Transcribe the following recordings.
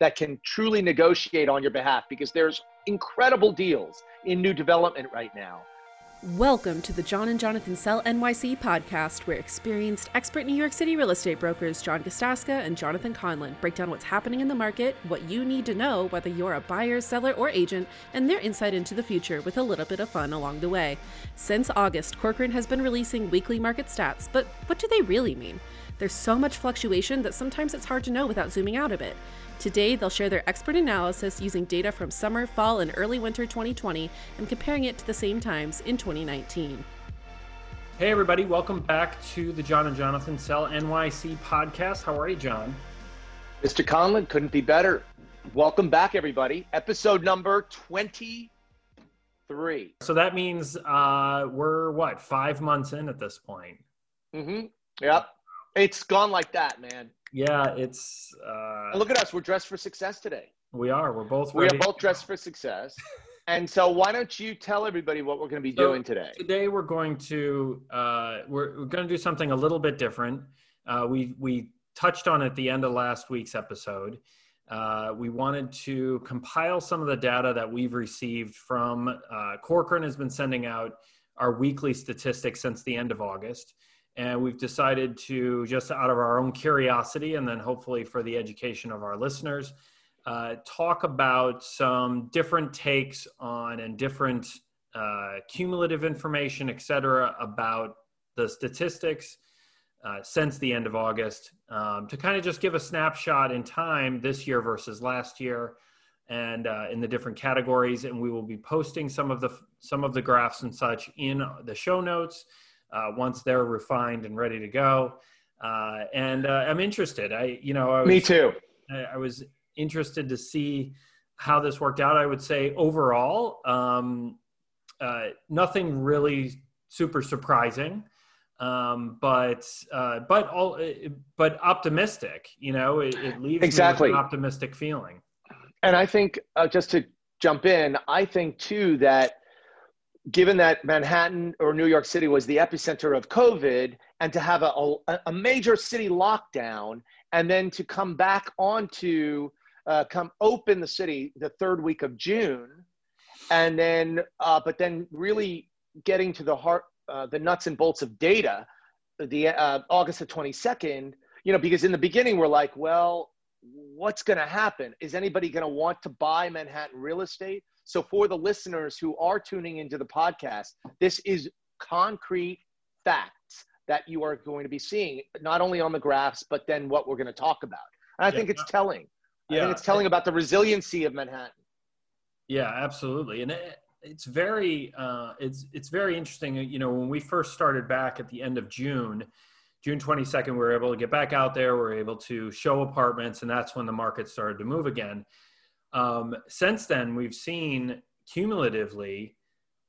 that can truly negotiate on your behalf because there's incredible deals in new development right now. Welcome to the John and Jonathan Sell NYC podcast, where experienced expert New York City real estate brokers John Gostaska and Jonathan Conlon break down what's happening in the market, what you need to know, whether you're a buyer, seller, or agent, and their insight into the future with a little bit of fun along the way. Since August, Corcoran has been releasing weekly market stats, but what do they really mean? There's so much fluctuation that sometimes it's hard to know without zooming out a bit. Today, they'll share their expert analysis using data from summer, fall, and early winter 2020 and comparing it to the same times in 2019. Hey, everybody, welcome back to the John and Jonathan Sell NYC podcast. How are you, John? Mr. Conlon, couldn't be better. Welcome back, everybody. Episode number 23. So that means uh, we're what, five months in at this point? Mm hmm. Yep. It's gone like that, man. Yeah, it's. Uh, and look at us. We're dressed for success today. We are. We're both. We are both dressed for success. and so, why don't you tell everybody what we're going to be so doing today? Today, we're going to uh, we're, we're going to do something a little bit different. Uh, we we touched on at the end of last week's episode. Uh, we wanted to compile some of the data that we've received from uh, Corcoran has been sending out our weekly statistics since the end of August and we've decided to just out of our own curiosity and then hopefully for the education of our listeners uh, talk about some different takes on and different uh, cumulative information et cetera about the statistics uh, since the end of august um, to kind of just give a snapshot in time this year versus last year and uh, in the different categories. And we will be posting some of the some of the graphs and such in the show notes once they're refined and ready to go. Uh, and uh, I'm interested. I, you know, I was, me too. I, I, was interested to see how this worked out. I would say overall, um, uh, nothing really super surprising, um, but uh, but all uh, but optimistic. You know, it, it leaves exactly an optimistic feeling. And I think just to jump in, I think too that given that Manhattan or New York City was the epicenter of COVID, and to have a, a, major city lockdown, and then to come back onto uh, come open the city the third week of June, and then uh, but then really getting to the heart, uh, the nuts and bolts of data, the uh, August the twenty second. You know, because in the beginning we're like, well, what's going to happen? Is anybody going to want to buy Manhattan real estate? So, for the listeners who are tuning into the podcast, this is concrete facts that you are going to be seeing, not only on the graphs, but then what we're going to talk about. And I yeah. think it's telling. Yeah. I think it's telling about the resiliency of Manhattan. Yeah, absolutely. And it, it's very, uh, it's, it's very interesting. You know, when we first started back at the end of June, June 22nd, we were able to get back out there. We were able to show apartments, and that's when the market started to move again. Um, since then, we've seen cumulatively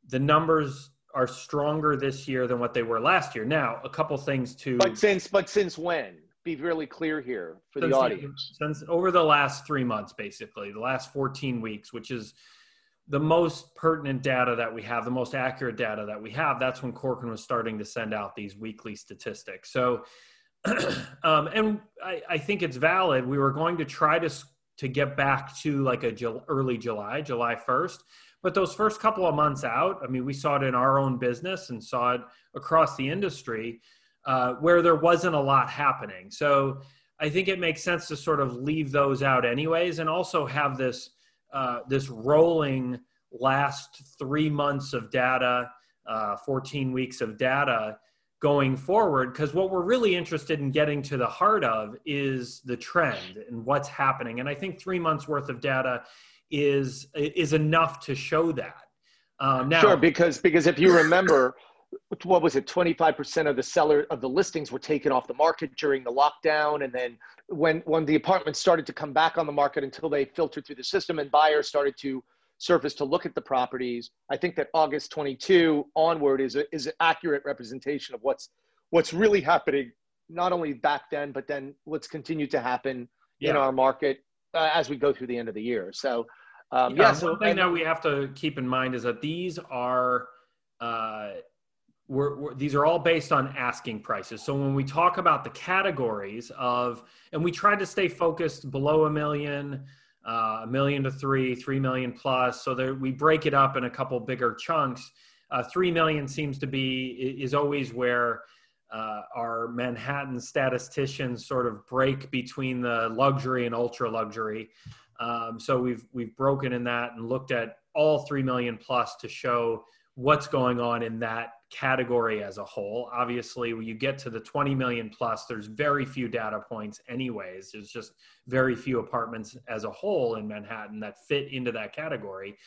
the numbers are stronger this year than what they were last year. Now, a couple things to. But since but since when? Be really clear here for the audience. Since over the last three months, basically the last 14 weeks, which is the most pertinent data that we have, the most accurate data that we have. That's when Corcoran was starting to send out these weekly statistics. So, um, and I, I think it's valid. We were going to try to to get back to like a early July, July 1st. But those first couple of months out, I mean, we saw it in our own business and saw it across the industry uh, where there wasn't a lot happening. So I think it makes sense to sort of leave those out anyways, and also have this uh, this rolling last three months of data, uh, 14 weeks of data going forward because what we're really interested in getting to the heart of is the trend and what's happening. And i think three months worth of data is is enough to show that. Um, now, sure because because if you remember what was it 25% of the seller of the listings were taken off the market during the lockdown and then when when the apartments started to come back on the market until they filtered through the system and buyers started to surface to look at the properties. I think that August 22 onward is a, is an accurate representation of what's what's really happening, not only back then, but then what's continued to happen yeah. in our market uh, as we go through the end of the year. So, um, yeah. yeah so, one thing and, that we have to keep in mind is that these are uh, we're, we're, these are all based on asking prices. So when we talk about the categories of, and we try to stay focused below a million, a million to three, three million plus. So there, we break it up in a couple bigger chunks. Uh, three million seems to be is always where uh, our Manhattan statisticians sort of break between the luxury and ultra luxury. Um, so we've we've broken in that and looked at all three million plus to show what's going on in that category as a whole. Obviously, when you get to the 20 million plus, there's very few data points, anyways. There's just very few apartments as a whole in Manhattan that fit into that category.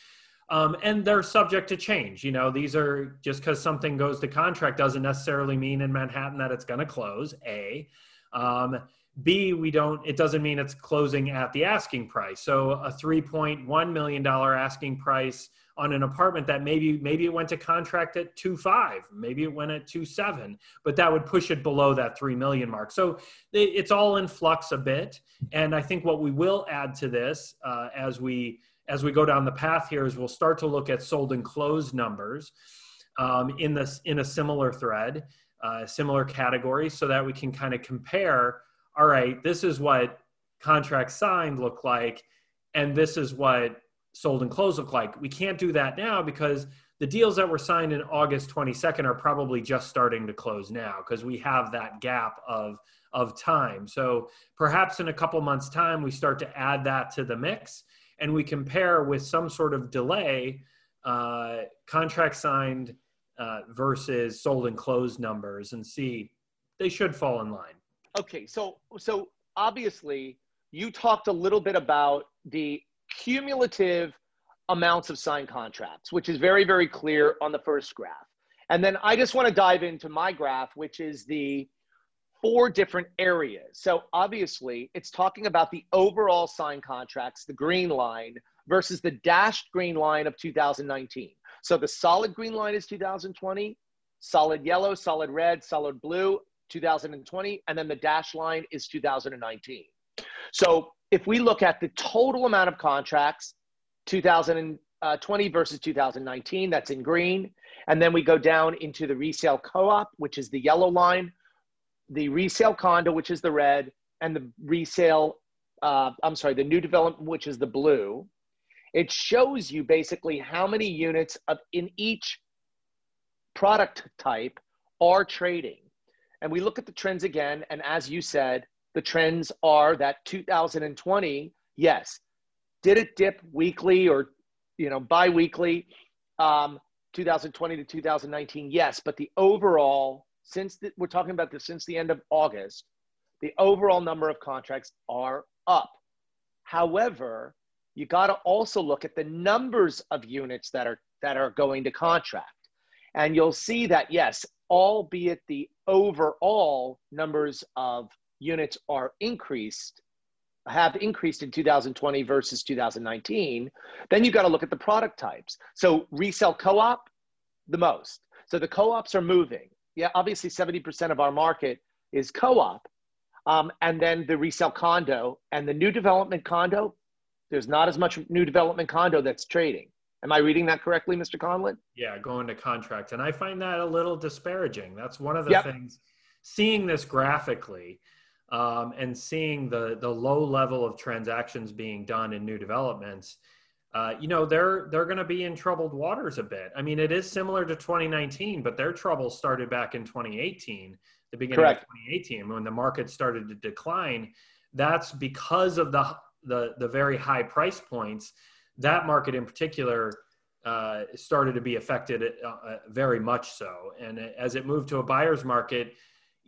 Um, and they're subject to change. You know, these are just because something goes to contract doesn't necessarily mean in Manhattan that it's going to close. A. Um, B, we don't, it doesn't mean it's closing at the asking price. So a $3.1 million asking price on an apartment that maybe maybe it went to contract at two five, maybe it went at two seven, but that would push it below that three million mark. So it's all in flux a bit, and I think what we will add to this uh, as we as we go down the path here is we'll start to look at sold and closed numbers um, in this in a similar thread, uh, similar category, so that we can kind of compare. All right, this is what contracts signed look like, and this is what sold and closed look like. We can't do that now because the deals that were signed in August 22nd are probably just starting to close now because we have that gap of of time. So perhaps in a couple months time we start to add that to the mix and we compare with some sort of delay uh, contract signed uh, versus sold and closed numbers and see they should fall in line. Okay, so so obviously you talked a little bit about the cumulative amounts of signed contracts, which is very, very clear on the first graph. And then I just want to dive into my graph, which is the four different areas. So obviously, it's talking about the overall signed contracts, the green line, versus the dashed green line of 2019. So the solid green line is 2020, solid yellow, solid red, solid blue, 2020, and then the dashed line is 2019. So if we look at the total amount of contracts, 2020 versus 2019, that's in green. And then we go down into the resale co op, which is the yellow line, the resale condo, which is the red, and the resale, uh, I'm sorry, the new development, which is the blue. It shows you basically how many units of in each product type are trading. And we look at the trends again. And as you said, the trends are that 2020, yes, did it dip weekly or you know biweekly? Um, 2020 to 2019, yes, but the overall since the, we're talking about this since the end of August, the overall number of contracts are up. However, you got to also look at the numbers of units that are that are going to contract. And you'll see that yes, albeit the overall numbers of units are increased, have increased in 2020 versus 2019, then you've got to look at the product types. So resale co-op, the most. So the co-ops are moving. Yeah, obviously 70% of our market is co-op. Um, and then the resale condo and the new development condo, there's not as much new development condo that's trading. Am I reading that correctly, Mr. Conlon? Yeah, going to contract. And I find that a little disparaging. That's one of the yep. things, seeing this graphically, um, and seeing the the low level of transactions being done in new developments, uh, you know they're they're going to be in troubled waters a bit. I mean, it is similar to 2019, but their trouble started back in 2018, the beginning Correct. of 2018, when the market started to decline. That's because of the the the very high price points. That market in particular uh, started to be affected uh, uh very much so, and as it moved to a buyer's market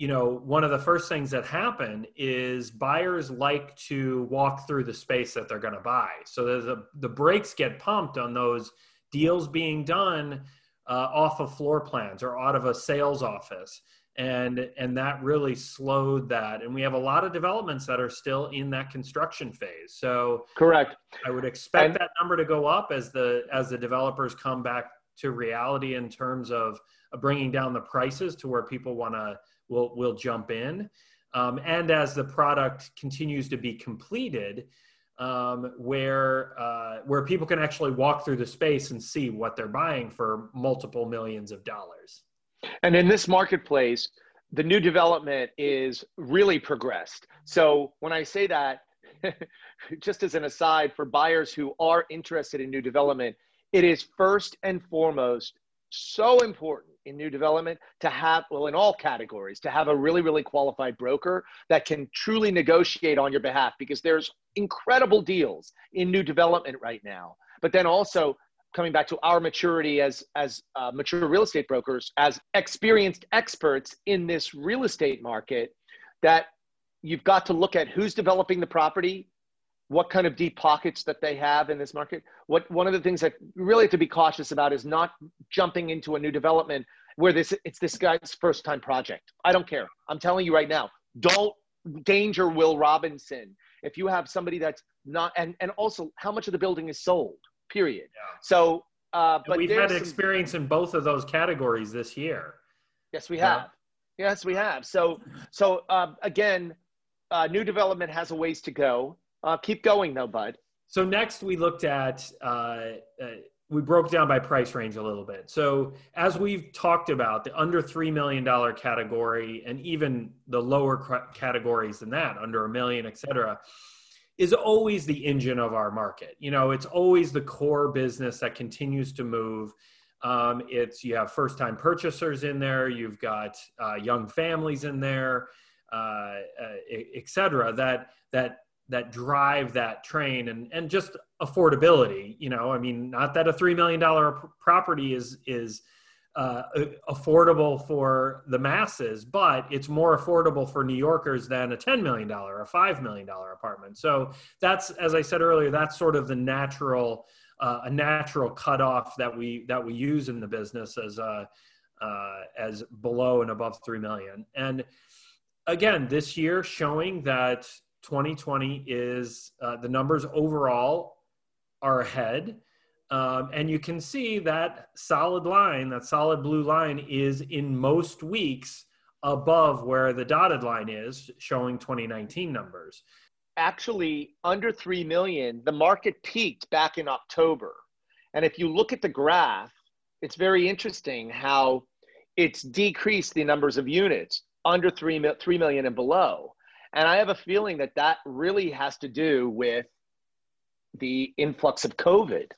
you know, one of the first things that happen is buyers like to walk through the space that they're going to buy. So the the brakes get pumped on those deals being done uh, off of floor plans or out of a sales office, and and that really slowed that. And we have a lot of developments that are still in that construction phase. So correct. I would expect and, that number to go up as the as the developers come back to reality in terms of, of bringing down the prices to where people want to will will jump in. Um, and as the product continues to be completed, um, where uh, where people can actually walk through the space and see what they're buying for multiple millions of dollars. And in this marketplace, the new development is really progressed. So when I say that, just as an aside for buyers who are interested in new development, it is first and foremost so important in new development to have, well, in all categories, to have a really, really qualified broker that can truly negotiate on your behalf because there's incredible deals in new development right now. But then also coming back to our maturity as as uh, mature real estate brokers, as experienced experts in this real estate market, that you've got to look at who's developing the property, what kind of deep pockets that they have in this market. What one of the things that really have to be cautious about is not jumping into a new development where this it's this guy's first time project. I don't care. I'm telling you right now, don't danger Will Robinson. If you have somebody that's not and and also how much of the building is sold period. Yeah. So, uh, but we've had some, experience in both of those categories this year. Yes, we have. Yeah. Yes, we have. So, so uh, again, uh, new development has a ways to go. Uh, keep going though, bud. So next we looked at uh, uh, we broke down by price range a little bit. So as we've talked about, the under three million dollar category and even the lower categories than that, under a million, et cetera is always the engine of our market. You know, it's always the core business that continues to move. Um, it's you have first time purchasers in there, you've got uh, young families in there, uh, uh, et cetera, that, that, that drive that train and, and just affordability. You know, I mean, not that a $3 million property is, is, uh, affordable for the masses, but it's more affordable for New Yorkers than a $10 million a $5 million apartment. So that's, as I said earlier, that's sort of the natural, uh, a natural cutoff that we, that we use in the business as, uh, uh, as below and above 3 million. And again, this year showing that 2020 is uh, the numbers overall are ahead. Um, and you can see that solid line, that solid blue line is in most weeks above where the dotted line is showing 2019 numbers. Actually, under 3 million, the market peaked back in October. And if you look at the graph, it's very interesting how it's decreased the numbers of units under 3, 3 million and below. And I have a feeling that that really has to do with the influx of COVID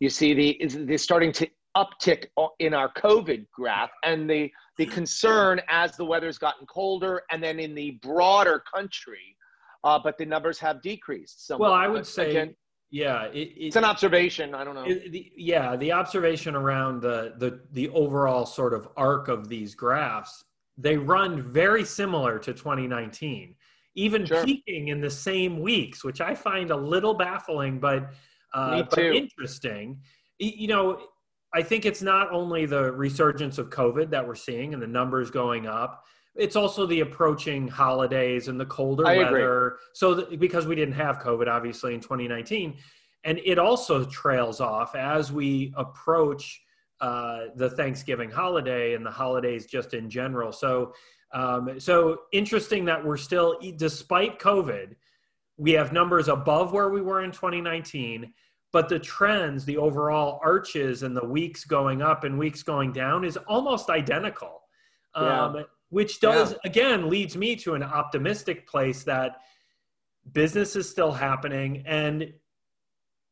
you see the the starting to uptick in our COVID graph and the the concern as the weather's gotten colder and then in the broader country, uh, but the numbers have decreased. Somewhat. Well, I would say. Again, yeah, it, it, it's an observation. I don't know. It, the, yeah, the observation around the, the the overall sort of arc of these graphs, they run very similar to 2019, even sure. peaking in the same weeks, which I find a little baffling. But uh, but interesting. You know, I think it's not only the resurgence of COVID that we're seeing and the numbers going up. It's also the approaching holidays and the colder I weather. Agree. So, th- because we didn't have COVID, obviously, in 2019, and it also trails off as we approach uh, the Thanksgiving holiday and the holidays just in general. So, um, so interesting that we're still, despite COVID, we have numbers above where we were in 2019 but the trends the overall arches and the weeks going up and weeks going down is almost identical yeah. um, which does yeah. again leads me to an optimistic place that business is still happening and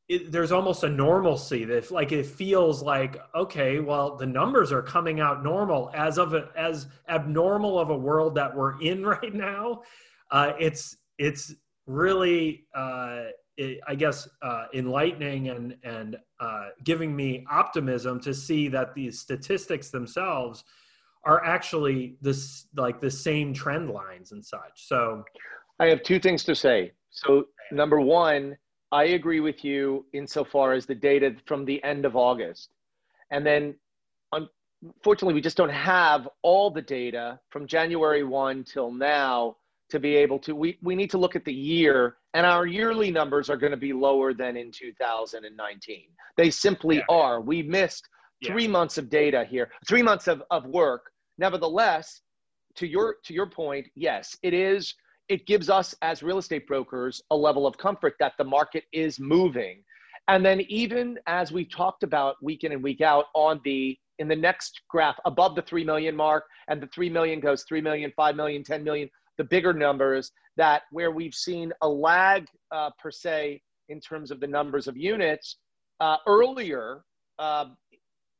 it, there's almost a normalcy that like it feels like okay well the numbers are coming out normal as of a, as abnormal of a world that we're in right now uh, it's it's really, uh, it, I guess, uh, enlightening and and uh, giving me optimism to see that these statistics themselves are actually this like the same trend lines and such. So, I have two things to say. So, number one, I agree with you insofar as the data from the end of August, and then unfortunately, we just don't have all the data from January 1 till now to be able to we, we need to look at the year and our yearly numbers are going to be lower than in 2019 they simply yeah. are we missed three yeah. months of data here three months of, of work nevertheless to your to your point yes it is it gives us as real estate brokers a level of comfort that the market is moving. And then even as we talked about week in and week out on the in the next graph above the 3 million mark and the 3 million goes 3 million 5 million 10 million the bigger numbers that where we've seen a lag uh, per se in terms of the numbers of units uh, earlier uh,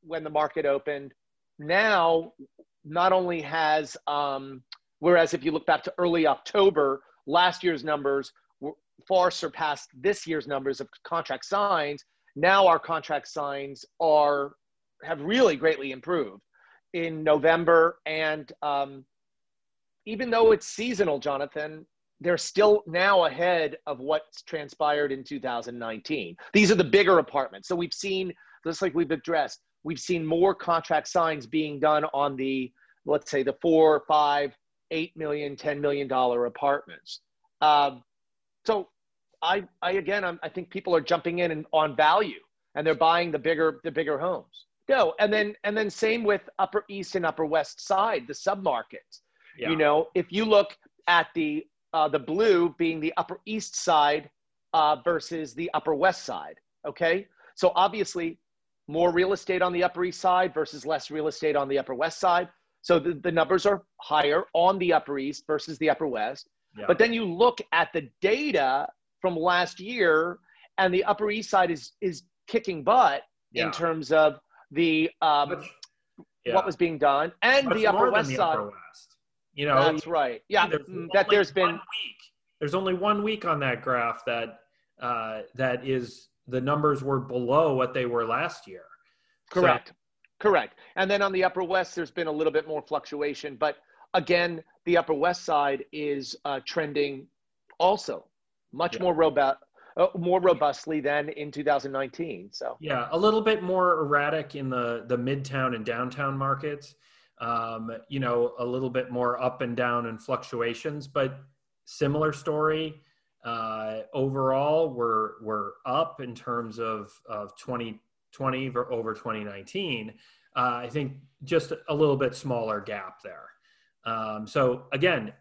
when the market opened now not only has um, whereas if you look back to early october last year's numbers far surpassed this year's numbers of contract signs. Now our contract signs are have really greatly improved in November, and um, even though it's seasonal, Jonathan, they're still now ahead of what's transpired in 2019. These are the bigger apartments. So we've seen, just like we've addressed, we've seen more contract signs being done on the, let's say, the four, five, eight million, ten million dollar apartments. Um, so I, I again, I'm, i think people are jumping in and on value, and they're buying the bigger, the bigger homes. No, and then and then same with Upper East and Upper West Side, the submarkets. Yeah. You know, if you look at the uh, the blue being the Upper East Side uh, versus the Upper West Side. Okay, so obviously more real estate on the Upper East Side versus less real estate on the Upper West Side. So the, the numbers are higher on the Upper East versus the Upper West. Yeah. But then you look at the data from last year, and the Upper East Side is is kicking butt yeah. in terms of the um, Much, yeah. what was being done, and Much the Upper West the Side. Upper West. You know, that's right. Yeah, there's mm, that there's been week. There's only one week on that graph that uh, that is the numbers were below what they were last year. Correct. So, Correct. And then on the Upper West, there's been a little bit more fluctuation, but again, the Upper West Side is uh, trending also much yeah. more robust, uh, more robustly than in 2019. So yeah, a little bit more erratic in the the midtown and downtown markets. Um, you know, a little bit more up and down and fluctuations, but similar story. Uh, overall, we're we're up in terms of of 2020 over 2019. Uh, I think just a little bit smaller gap there. Um, so again,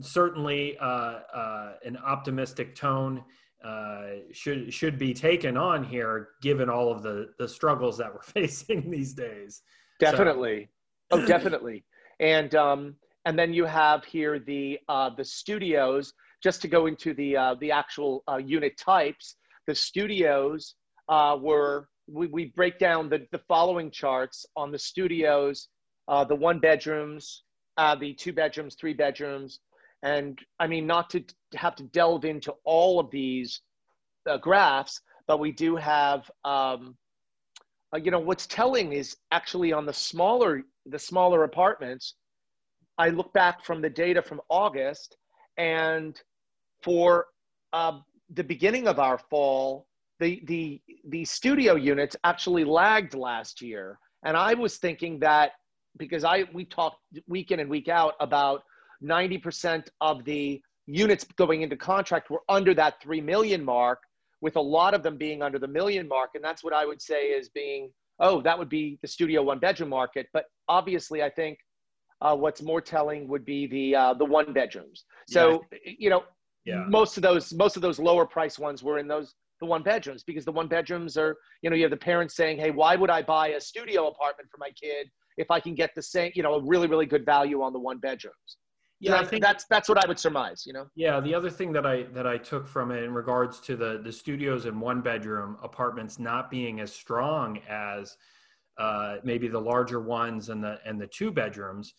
certainly uh, uh, an optimistic tone uh, should should be taken on here, given all of the the struggles that we're facing these days. Definitely, so. oh, definitely, and um, and then you have here the uh, the studios. Just to go into the uh, the actual uh, unit types, the studios uh, were we, we break down the, the following charts on the studios, uh, the one bedrooms, uh, the two bedrooms, three bedrooms, and I mean, not to have to delve into all of these uh, graphs, but we do have, um, uh, you know, what's telling is actually on the smaller, the smaller apartments. I look back from the data from August, and for uh, the beginning of our fall, the the the studio units actually lagged last year, and I was thinking that because I we talked week in and week out about 90% of the units going into contract were under that 3 million mark with a lot of them being under the million mark and that's what i would say is being oh that would be the studio one bedroom market but obviously i think uh, what's more telling would be the uh, the one bedrooms so yeah. you know yeah. most of those most of those lower price ones were in those the one bedrooms because the one bedrooms are you know you have the parents saying hey why would i buy a studio apartment for my kid if i can get the same you know a really really good value on the one bedrooms yeah, I think that's that's what I would surmise. You know. Yeah, the other thing that I that I took from it in regards to the the studios and one bedroom apartments not being as strong as uh, maybe the larger ones and the and the two bedrooms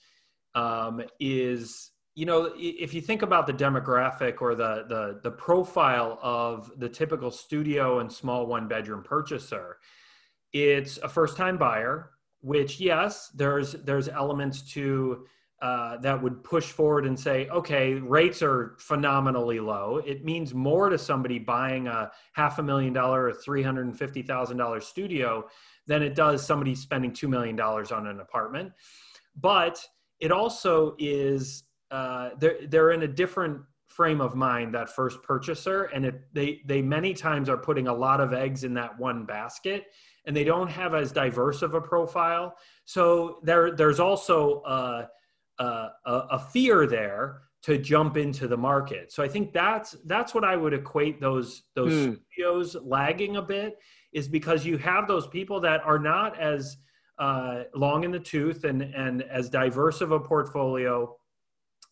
um, is you know if you think about the demographic or the the the profile of the typical studio and small one bedroom purchaser, it's a first time buyer. Which yes, there's there's elements to uh, that would push forward and say, okay, rates are phenomenally low. It means more to somebody buying a half a million dollar or $350,000 studio than it does somebody spending $2 million on an apartment. But it also is, uh, they're, they're in a different frame of mind, that first purchaser. And it, they, they many times are putting a lot of eggs in that one basket and they don't have as diverse of a profile. So there, there's also, uh, a, a fear there to jump into the market. So I think that's that's what I would equate those those mm. studios lagging a bit is because you have those people that are not as uh, long in the tooth and and as diverse of a portfolio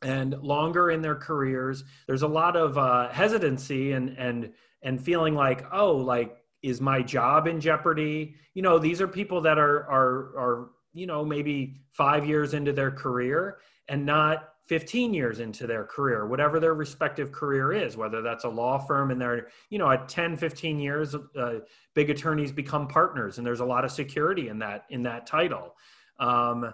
and longer in their careers. There's a lot of uh, hesitancy and and and feeling like oh like is my job in jeopardy? You know these are people that are are are you know maybe five years into their career and not 15 years into their career whatever their respective career is whether that's a law firm and they're you know at 10 15 years uh, big attorneys become partners and there's a lot of security in that in that title um,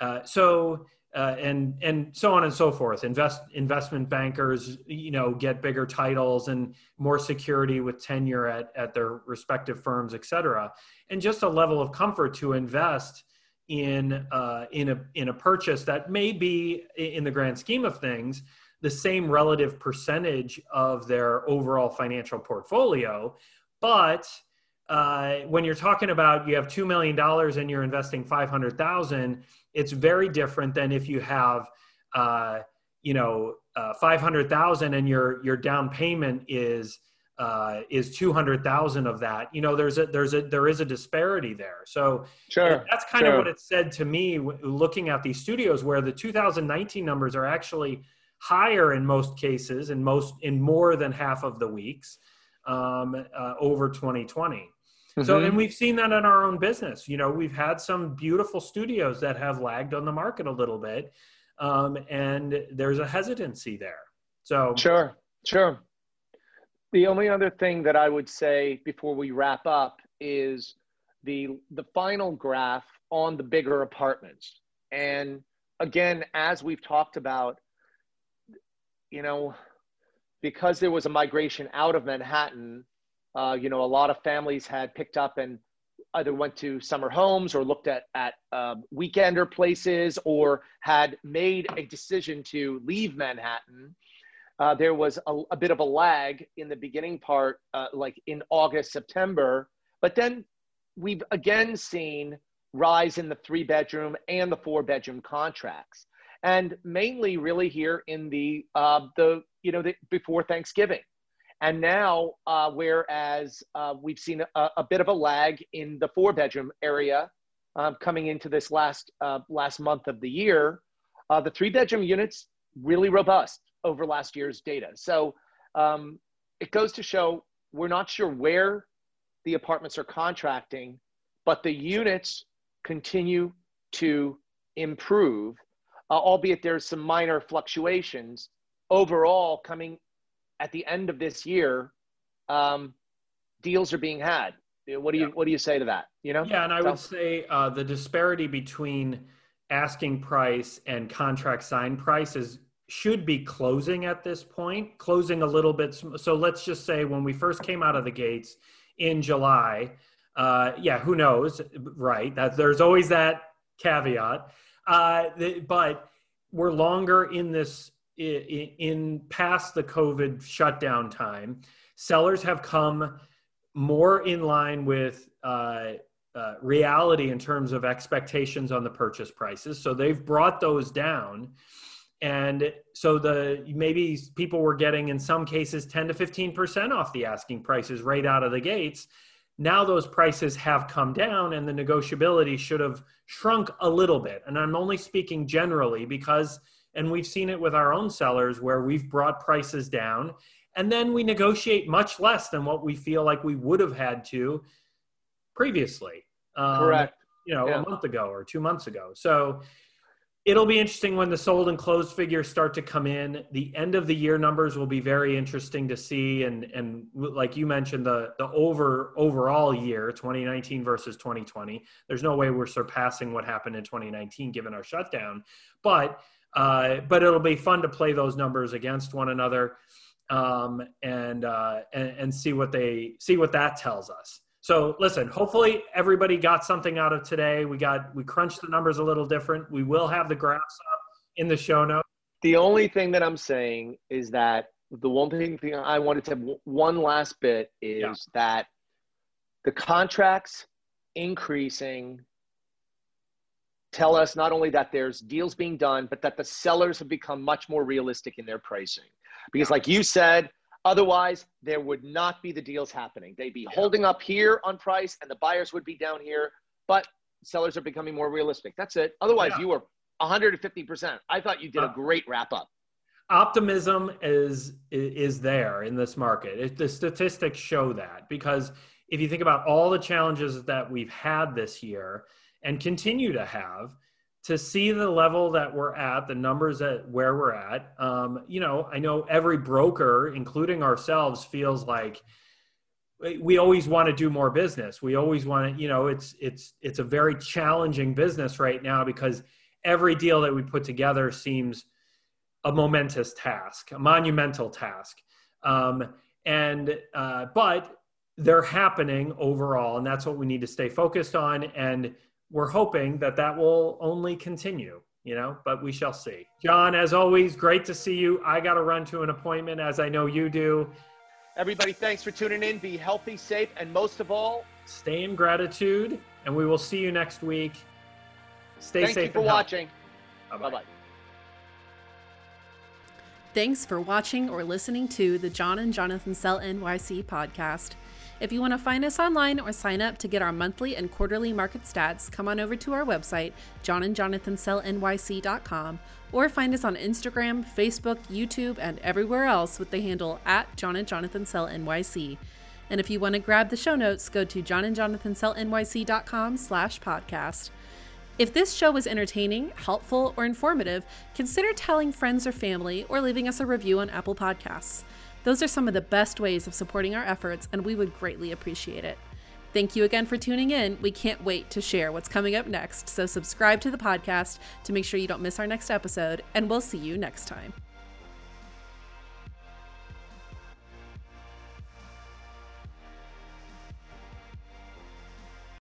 uh, so uh, and and so on and so forth. Invest investment bankers you know get bigger titles and more security with tenure at, at their respective firms et cetera. And just a level of comfort to invest in uh, in a in a purchase that may be in the grand scheme of things the same relative percentage of their overall financial portfolio. But uh, when you're talking about you have $2 million and you're investing 500000 it's very different than if you have uh, you know uh, 500000 and your your down payment is uh, is 200,000 of that. You know, there's a, there's a, there is a disparity there. So sure, that's kind sure. of what it said to me looking at these studios where the 2019 numbers are actually higher in most cases in most, in more than half of the weeks um, uh, over 2020. Mm-hmm. So, and we've seen that in our own business. You know, we've had some beautiful studios that have lagged on the market a little bit. Um, and there's a hesitancy there. So sure, sure. The only other thing that I would say before we wrap up is the the final graph on the bigger apartments. And again, as we've talked about, you know, because there was a migration out of Manhattan, uh, you know, a lot of families had picked up and either went to summer homes or looked at at uh, weekender places or had made a decision to leave Manhattan uh, there was a, a, bit of a lag in the beginning part, uh, like in August, September. But then we've again seen rise in the three bedroom and the four bedroom contracts, and mainly really here in the uh, the you know the, before Thanksgiving. And now, uh, whereas uh, we've seen a, a, bit of a lag in the four bedroom area um, coming into this last uh, last month of the year, the three bedroom units really robust over last year's data. So um, it goes to show we're not sure where the apartments are contracting, but the units continue to improve, uh, albeit there's some minor fluctuations. Overall, coming at the end of this year, um, deals are being had. What do you yeah. What do you say to that? You know? Yeah, and I so, would say uh, the disparity between asking price and contract sign price is should be closing at this point, closing a little bit. So let's just say when we first came out of the gates in July, uh, yeah, who knows, right? That there's always that caveat, uh, but we're longer in this in, past the COVID shutdown time. Sellers have come more in line with uh, uh, reality in terms of expectations on the purchase prices. So they've brought those down and so the maybe people were getting in some cases 10 to 15% off the asking prices right out of the gates now those prices have come down and the negotiability should have shrunk a little bit and i'm only speaking generally because and we've seen it with our own sellers where we've brought prices down and then we negotiate much less than what we feel like we would have had to previously um, correct you know yeah. a month ago or two months ago so it'll be interesting when the sold and closed figures start to come in. The end of the year numbers will be very interesting to see, and and like you mentioned, the the over overall year 2019 versus 2020. There's no way we're surpassing what happened in 2019 given our shutdown, but uh, but it'll be fun to play those numbers against one another um, and, uh, and and see what they see what that tells us. So listen, hopefully everybody got something out of today. We got we crunched the numbers a little different. We will have the graphs up in the show notes. The only thing that I'm saying is that the one thing, thing I wanted to one last bit is yeah. that the contracts increasing tell us not only that there's deals being done, but that the sellers have become much more realistic in their pricing. Because, like you said, otherwise there would not be the deals happening. They'd be holding up here on price, and the buyers would be down here. But sellers are becoming more realistic. That's it. Otherwise, yeah. you were 150%. I thought you did a uh, great wrap up. Optimism is is there in this market. It, the statistics show that because if you think about all the challenges that we've had this year and continue to have, to see the level that we're at, the numbers at where we're at, um, you know, I know every broker, including ourselves, feels like we always want to do more business. We always want to, you know, it's it's it's a very challenging business right now because every deal that we put together seems a momentous task, a monumental task. Um, and uh, but they're happening overall, and that's what we need to stay focused on. And we're hoping that that will only continue. You know, but we shall see. John, as always, great to see you. I got to run to an appointment, as I know you do. Everybody, thanks for tuning in. Be healthy, safe, and most of all, stay in gratitude. And we will see you next week. Stay Thank safe. Thank you for watching. Bye bye. Thanks for watching or listening to the John and Jonathan Sell NYC podcast. If you want to find us online or sign up to get our monthly and quarterly market stats, come on over to our website, johnandjonathansellnyc.com, or find us on Instagram, Facebook, YouTube, and everywhere else with the handle at John and Jonathan Sell NYC. And if you want to grab the show notes, go to johnandjonathansellnyc.com slash podcast. If this show was entertaining, helpful, or informative, consider telling friends or family or leaving us a review on Apple Podcasts. Those are some of the best ways of supporting our efforts, and we would greatly appreciate it. Thank you again for tuning in. We can't wait to share what's coming up next, so subscribe to the podcast to make sure you don't miss our next episode, and we'll see you next time.